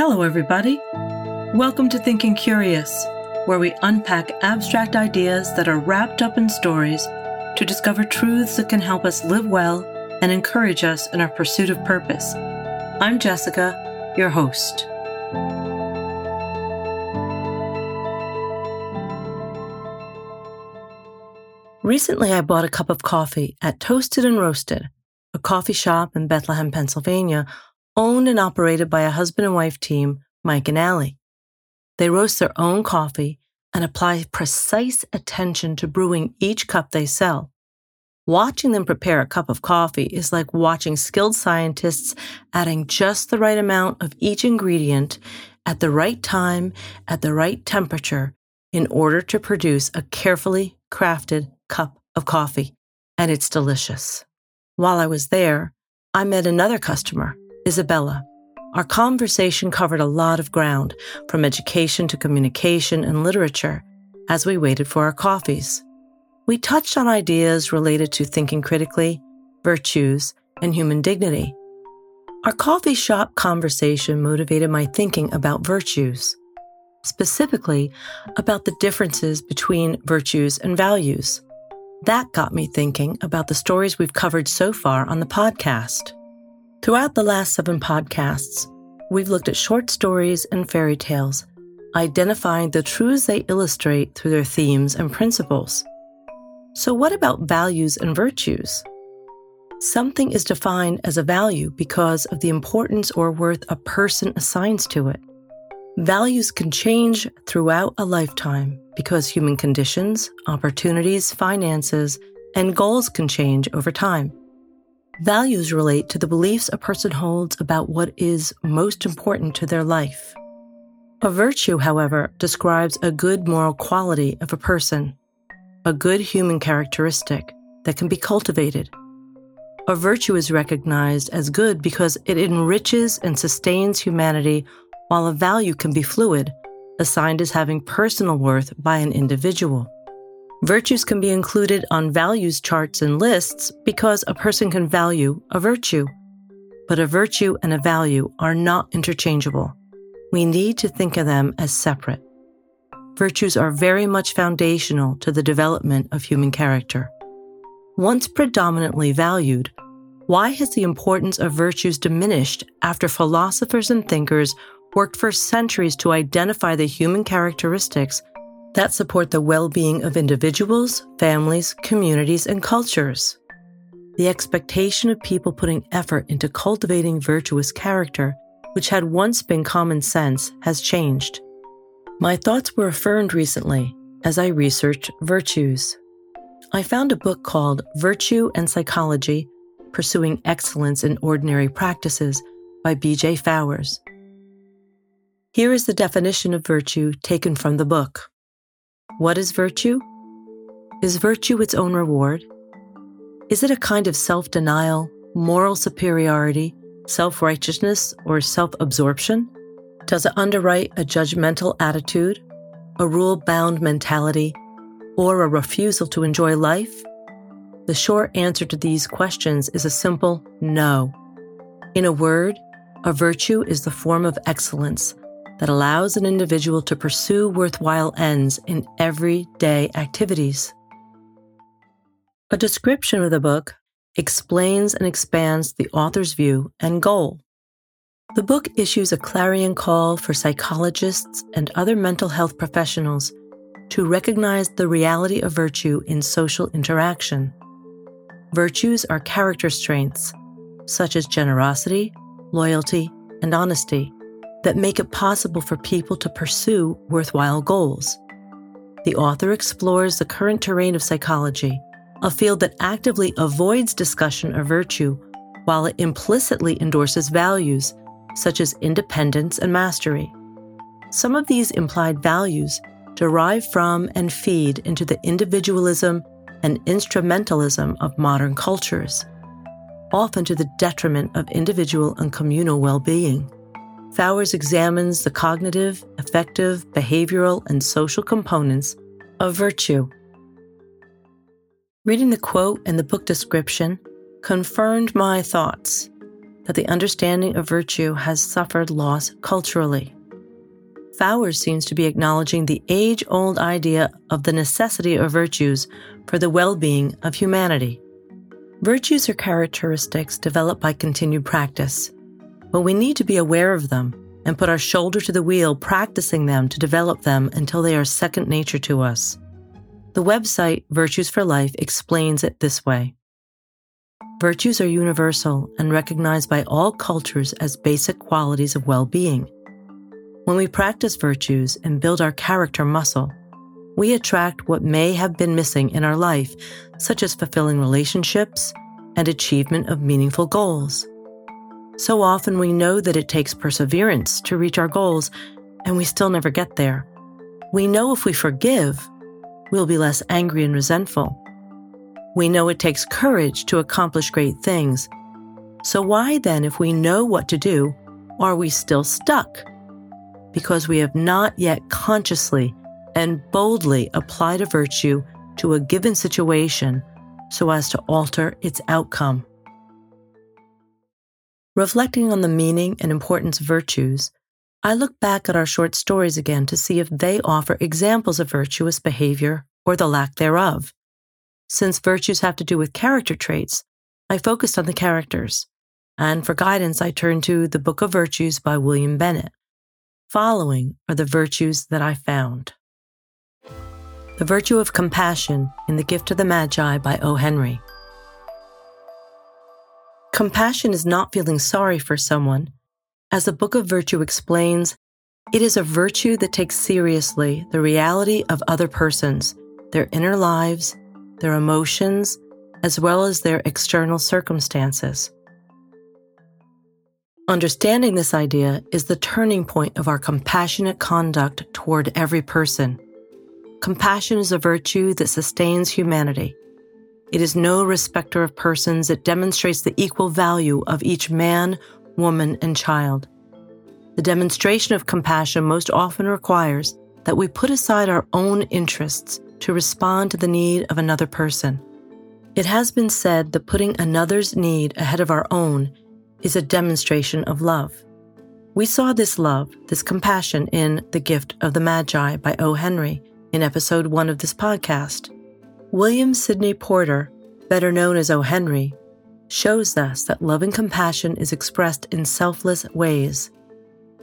Hello, everybody. Welcome to Thinking Curious, where we unpack abstract ideas that are wrapped up in stories to discover truths that can help us live well and encourage us in our pursuit of purpose. I'm Jessica, your host. Recently, I bought a cup of coffee at Toasted and Roasted, a coffee shop in Bethlehem, Pennsylvania, owned and operated by a husband and wife team, Mike and Allie. They roast their own coffee and apply precise attention to brewing each cup they sell. Watching them prepare a cup of coffee is like watching skilled scientists adding just the right amount of each ingredient at the right time, at the right temperature, in order to produce a carefully crafted cup of coffee. And it's delicious. While I was there, I met another customer, Isabella. Our conversation covered a lot of ground, from education to communication and literature, as we waited for our coffees. We touched on ideas related to thinking critically, virtues, and human dignity. Our coffee shop conversation motivated my thinking about virtues, specifically about the differences between virtues and values. That got me thinking about the stories we've covered so far on the podcast. Throughout the last seven podcasts, we've looked at short stories and fairy tales, identifying the truths they illustrate through their themes and principles. So, what about values and virtues? Something is defined as a value because of the importance or worth a person assigns to it. Values can change throughout a lifetime because human conditions, opportunities, finances, and goals can change over time. Values relate to the beliefs a person holds about what is most important to their life. A virtue, however, describes a good moral quality of a person a good human characteristic that can be cultivated. A virtue is recognized as good because it enriches and sustains humanity, while a value can be fluid, assigned as having personal worth by an individual. Virtues can be included on values charts and lists because a person can value a virtue. But a virtue and a value are not interchangeable. We need to think of them as separate virtues are very much foundational to the development of human character. Once predominantly valued, why has the importance of virtues diminished after philosophers and thinkers worked for centuries to identify the human characteristics that support the well being of individuals, families, communities, and cultures? The expectation of people putting effort into cultivating virtuous character, which had once been common sense, has changed. My thoughts were affirmed recently as I researched virtues. I found a book called Virtue and Psychology Pursuing Excellence in Ordinary Practices by B.J. Fowers. Here is the definition of virtue taken from the book. What is virtue? Is virtue its own reward? Is it a kind of self denial, moral superiority, self righteousness, or self absorption? Does it underwrite a judgmental attitude, a rule bound mentality, or a refusal to enjoy life? The short answer to these questions is a simple no. In a word, a virtue is the form of excellence that allows an individual to pursue worthwhile ends in everyday activities. A description of the book explains and expands the author's view and goal. The book issues a clarion call for psychologists and other mental health professionals to recognize the reality of virtue in social interaction. Virtues are character strengths, such as generosity, loyalty, and honesty, that make it possible for people to pursue worthwhile goals. The author explores the current terrain of psychology, a field that actively avoids discussion of virtue while it implicitly endorses values such as independence and mastery. Some of these implied values derive from and feed into the individualism and instrumentalism of modern cultures, often to the detriment of individual and communal well being. Fowers examines the cognitive, affective, behavioral, and social components of virtue. Reading the quote and the book description confirmed my thoughts that the understanding of virtue has suffered loss culturally. Fowers seems to be acknowledging the age old idea of the necessity of virtues for the well being of humanity. Virtues are characteristics developed by continued practice, but we need to be aware of them and put our shoulder to the wheel practicing them to develop them until they are second nature to us. The website Virtues for Life explains it this way Virtues are universal and recognized by all cultures as basic qualities of well being. When we practice virtues and build our character muscle, we attract what may have been missing in our life, such as fulfilling relationships and achievement of meaningful goals. So often we know that it takes perseverance to reach our goals, and we still never get there. We know if we forgive, we'll be less angry and resentful. We know it takes courage to accomplish great things. So, why then, if we know what to do, are we still stuck? because we have not yet consciously and boldly applied a virtue to a given situation so as to alter its outcome. Reflecting on the meaning and importance of virtues, I look back at our short stories again to see if they offer examples of virtuous behavior or the lack thereof. Since virtues have to do with character traits, I focused on the characters, and for guidance, I turned to The Book of Virtues by William Bennett. Following are the virtues that I found. The Virtue of Compassion in The Gift of the Magi by O. Henry. Compassion is not feeling sorry for someone. As the Book of Virtue explains, it is a virtue that takes seriously the reality of other persons, their inner lives, their emotions, as well as their external circumstances. Understanding this idea is the turning point of our compassionate conduct toward every person. Compassion is a virtue that sustains humanity. It is no respecter of persons, it demonstrates the equal value of each man, woman, and child. The demonstration of compassion most often requires that we put aside our own interests to respond to the need of another person. It has been said that putting another's need ahead of our own is a demonstration of love. We saw this love, this compassion in The Gift of the Magi by O. Henry in episode one of this podcast. William Sidney Porter, better known as O. Henry, shows us that love and compassion is expressed in selfless ways.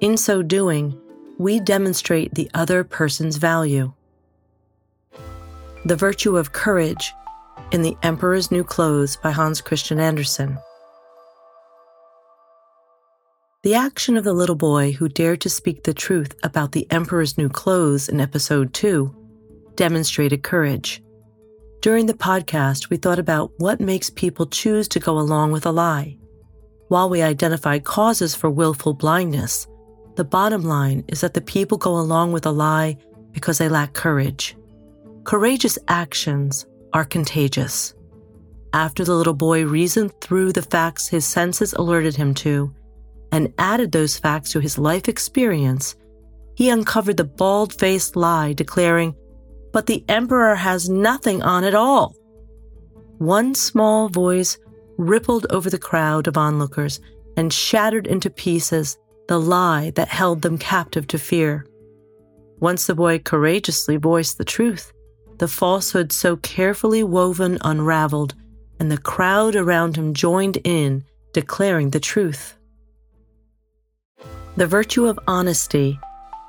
In so doing, we demonstrate the other person's value. The Virtue of Courage in The Emperor's New Clothes by Hans Christian Andersen. The action of the little boy who dared to speak the truth about the Emperor's new clothes in episode 2 demonstrated courage. During the podcast, we thought about what makes people choose to go along with a lie. While we identified causes for willful blindness, the bottom line is that the people go along with a lie because they lack courage. Courageous actions are contagious. After the little boy reasoned through the facts his senses alerted him to, and added those facts to his life experience, he uncovered the bald faced lie declaring, But the emperor has nothing on at all. One small voice rippled over the crowd of onlookers and shattered into pieces the lie that held them captive to fear. Once the boy courageously voiced the truth, the falsehood so carefully woven unraveled, and the crowd around him joined in, declaring the truth. The Virtue of Honesty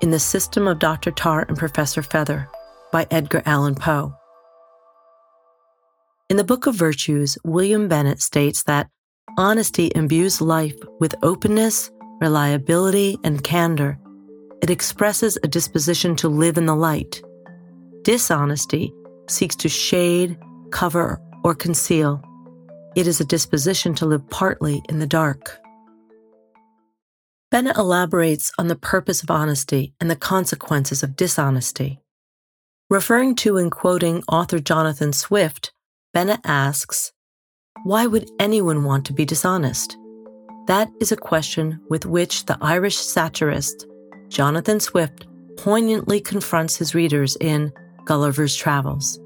in the System of Dr. Tarr and Professor Feather by Edgar Allan Poe. In the Book of Virtues, William Bennett states that honesty imbues life with openness, reliability, and candor. It expresses a disposition to live in the light. Dishonesty seeks to shade, cover, or conceal. It is a disposition to live partly in the dark. Bennett elaborates on the purpose of honesty and the consequences of dishonesty. Referring to and quoting author Jonathan Swift, Bennett asks, Why would anyone want to be dishonest? That is a question with which the Irish satirist Jonathan Swift poignantly confronts his readers in Gulliver's Travels.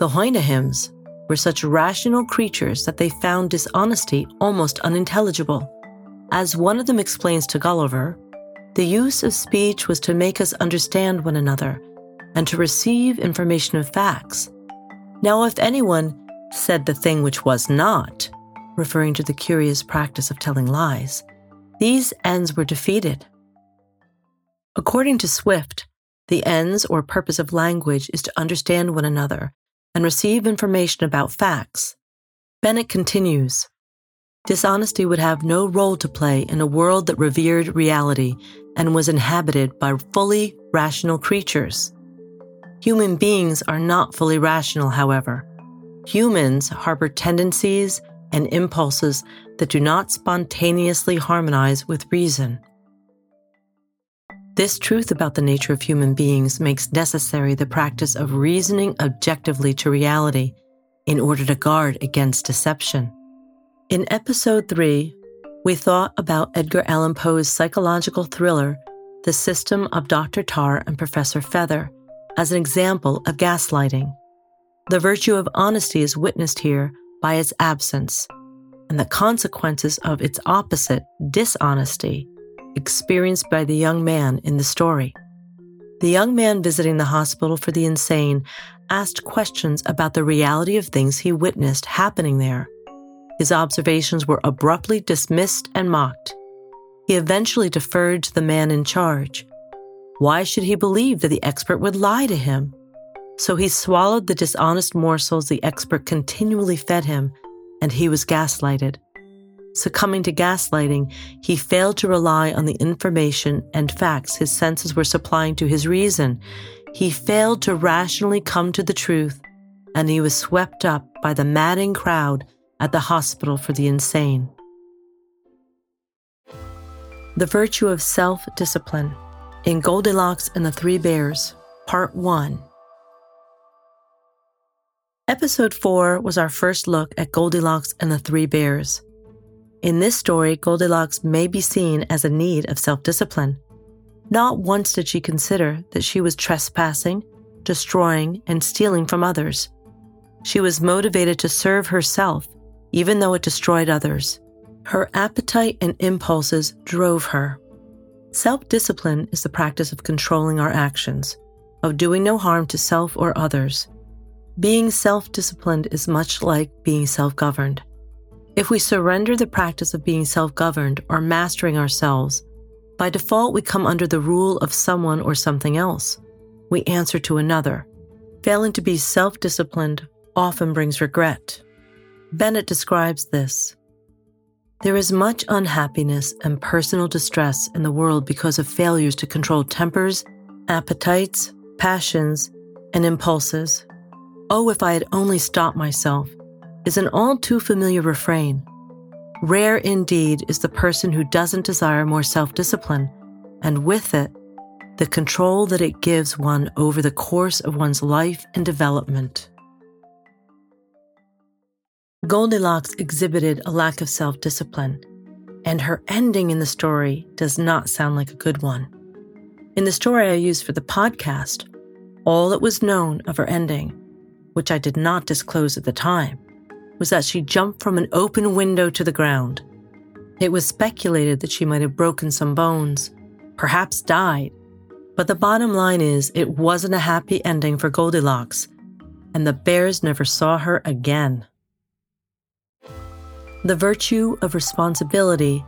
The Houyhnhnms were such rational creatures that they found dishonesty almost unintelligible As one of them explains to Gulliver, the use of speech was to make us understand one another and to receive information of facts. Now, if anyone said the thing which was not, referring to the curious practice of telling lies, these ends were defeated. According to Swift, the ends or purpose of language is to understand one another and receive information about facts. Bennett continues Dishonesty would have no role to play in a world that revered reality and was inhabited by fully rational creatures. Human beings are not fully rational, however. Humans harbor tendencies and impulses that do not spontaneously harmonize with reason. This truth about the nature of human beings makes necessary the practice of reasoning objectively to reality in order to guard against deception. In episode 3, we thought about Edgar Allan Poe's psychological thriller, The System of Dr. Tarr and Professor Feather, as an example of gaslighting. The virtue of honesty is witnessed here by its absence, and the consequences of its opposite, dishonesty, experienced by the young man in the story. The young man visiting the hospital for the insane asked questions about the reality of things he witnessed happening there. His observations were abruptly dismissed and mocked. He eventually deferred to the man in charge. Why should he believe that the expert would lie to him? So he swallowed the dishonest morsels the expert continually fed him, and he was gaslighted. Succumbing to gaslighting, he failed to rely on the information and facts his senses were supplying to his reason. He failed to rationally come to the truth, and he was swept up by the madding crowd at the hospital for the insane. The Virtue of Self Discipline in Goldilocks and the Three Bears, Part 1. Episode 4 was our first look at Goldilocks and the Three Bears. In this story, Goldilocks may be seen as a need of self discipline. Not once did she consider that she was trespassing, destroying, and stealing from others. She was motivated to serve herself, even though it destroyed others. Her appetite and impulses drove her. Self discipline is the practice of controlling our actions, of doing no harm to self or others. Being self disciplined is much like being self governed. If we surrender the practice of being self governed or mastering ourselves, by default we come under the rule of someone or something else. We answer to another. Failing to be self disciplined often brings regret. Bennett describes this. There is much unhappiness and personal distress in the world because of failures to control tempers, appetites, passions, and impulses. Oh, if I had only stopped myself is an all too familiar refrain. Rare indeed is the person who doesn't desire more self discipline, and with it, the control that it gives one over the course of one's life and development. Goldilocks exhibited a lack of self discipline, and her ending in the story does not sound like a good one. In the story I used for the podcast, all that was known of her ending, which I did not disclose at the time, was that she jumped from an open window to the ground. It was speculated that she might have broken some bones, perhaps died. But the bottom line is, it wasn't a happy ending for Goldilocks, and the bears never saw her again. The Virtue of Responsibility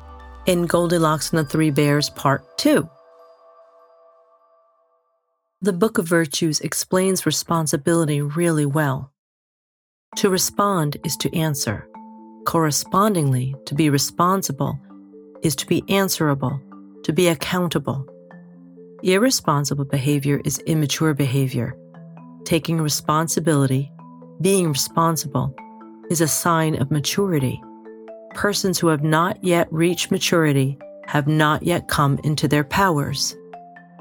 in Goldilocks and the Three Bears, Part 2. The Book of Virtues explains responsibility really well. To respond is to answer. Correspondingly, to be responsible is to be answerable, to be accountable. Irresponsible behavior is immature behavior. Taking responsibility, being responsible, is a sign of maturity. Persons who have not yet reached maturity have not yet come into their powers.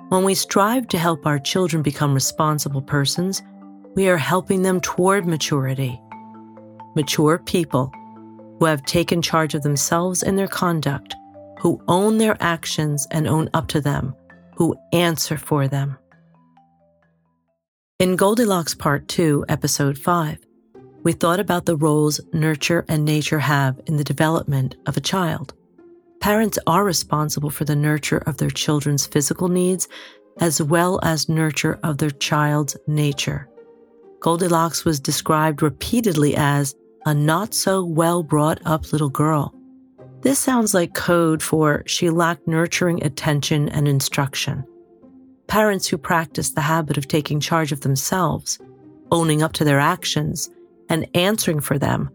When we strive to help our children become responsible persons, we are helping them toward maturity mature people who have taken charge of themselves and their conduct, who own their actions and own up to them, who answer for them. In Goldilocks Part 2, Episode 5, we thought about the roles nurture and nature have in the development of a child. Parents are responsible for the nurture of their children's physical needs as well as nurture of their child's nature. Goldilocks was described repeatedly as a not so well brought up little girl. This sounds like code for she lacked nurturing attention and instruction. Parents who practice the habit of taking charge of themselves, owning up to their actions, and answering for them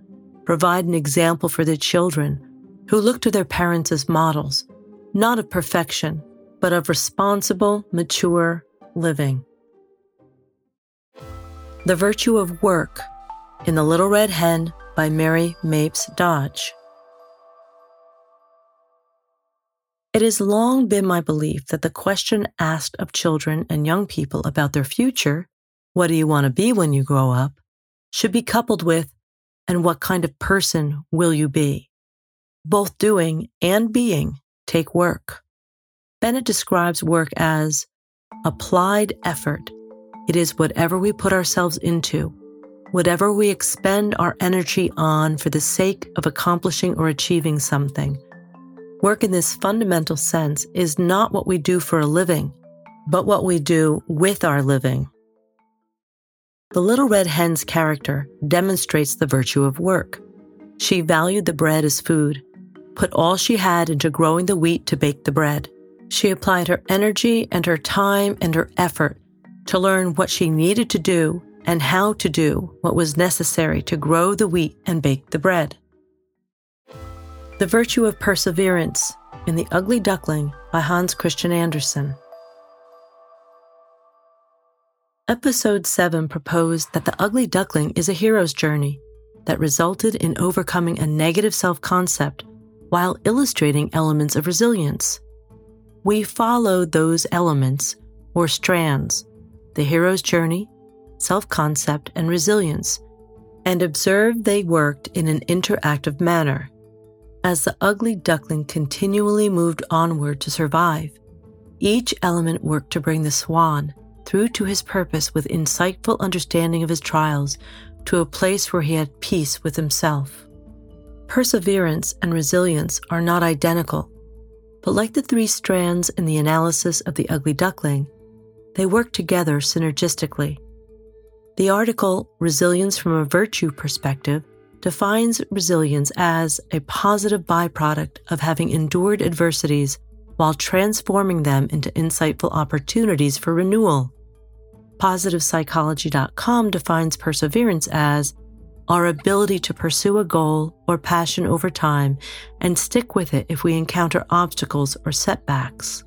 provide an example for their children who look to their parents as models, not of perfection, but of responsible, mature living. The Virtue of Work in The Little Red Hen by Mary Mapes Dodge. It has long been my belief that the question asked of children and young people about their future, what do you want to be when you grow up, should be coupled with, and what kind of person will you be? Both doing and being take work. Bennett describes work as applied effort. It is whatever we put ourselves into, whatever we expend our energy on for the sake of accomplishing or achieving something Work in this fundamental sense is not what we do for a living, but what we do with our living. The Little Red Hen's character demonstrates the virtue of work. She valued the bread as food, put all she had into growing the wheat to bake the bread. She applied her energy and her time and her effort to learn what she needed to do and how to do what was necessary to grow the wheat and bake the bread. The Virtue of Perseverance in The Ugly Duckling by Hans Christian Andersen. Episode 7 proposed that The Ugly Duckling is a hero's journey that resulted in overcoming a negative self concept while illustrating elements of resilience. We followed those elements, or strands, the hero's journey, self concept, and resilience, and observed they worked in an interactive manner as the ugly duckling continually moved onward to survive. Each element worked to bring the swan through to his purpose with insightful understanding of his trials to a place where he had peace with himself. Perseverance and resilience are not identical, but like the three strands in the analysis of the ugly duckling, they work together synergistically. The article Resilience from a Virtue Perspective defines resilience as a positive byproduct of having endured adversities while transforming them into insightful opportunities for renewal. PositivePsychology.com defines perseverance as our ability to pursue a goal or passion over time and stick with it if we encounter obstacles or setbacks.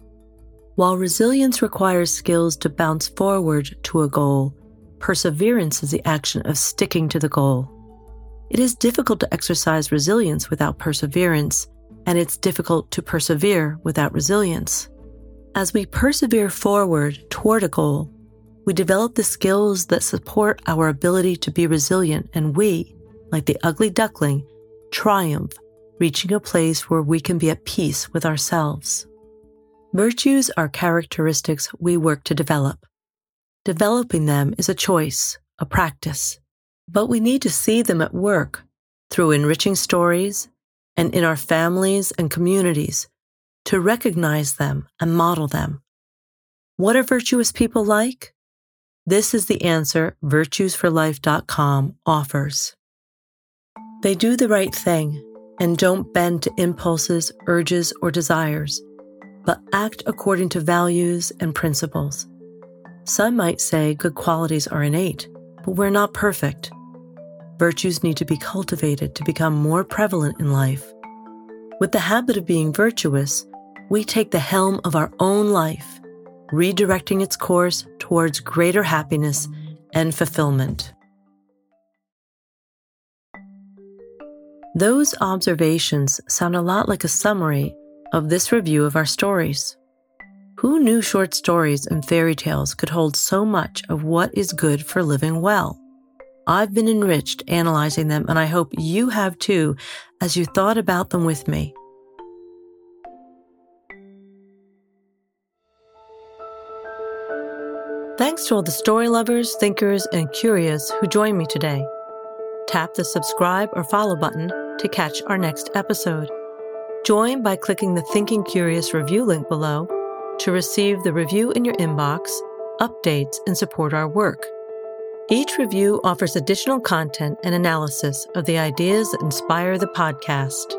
While resilience requires skills to bounce forward to a goal, perseverance is the action of sticking to the goal. It is difficult to exercise resilience without perseverance, and it's difficult to persevere without resilience. As we persevere forward toward a goal, we develop the skills that support our ability to be resilient, and we, like the ugly duckling, triumph, reaching a place where we can be at peace with ourselves. Virtues are characteristics we work to develop. Developing them is a choice, a practice, but we need to see them at work through enriching stories and in our families and communities to recognize them and model them. What are virtuous people like? This is the answer virtuesforlife.com offers. They do the right thing and don't bend to impulses, urges, or desires, but act according to values and principles. Some might say good qualities are innate, but we're not perfect. Virtues need to be cultivated to become more prevalent in life. With the habit of being virtuous, we take the helm of our own life, redirecting its course towards greater happiness and fulfillment. Those observations sound a lot like a summary of this review of our stories. Who knew short stories and fairy tales could hold so much of what is good for living well? I've been enriched analyzing them, and I hope you have too as you thought about them with me. Thanks to all the story lovers, thinkers, and curious who joined me today. Tap the subscribe or follow button to catch our next episode. Join by clicking the Thinking Curious review link below to receive the review in your inbox, updates, and support our work. Each review offers additional content and analysis of the ideas that inspire the podcast.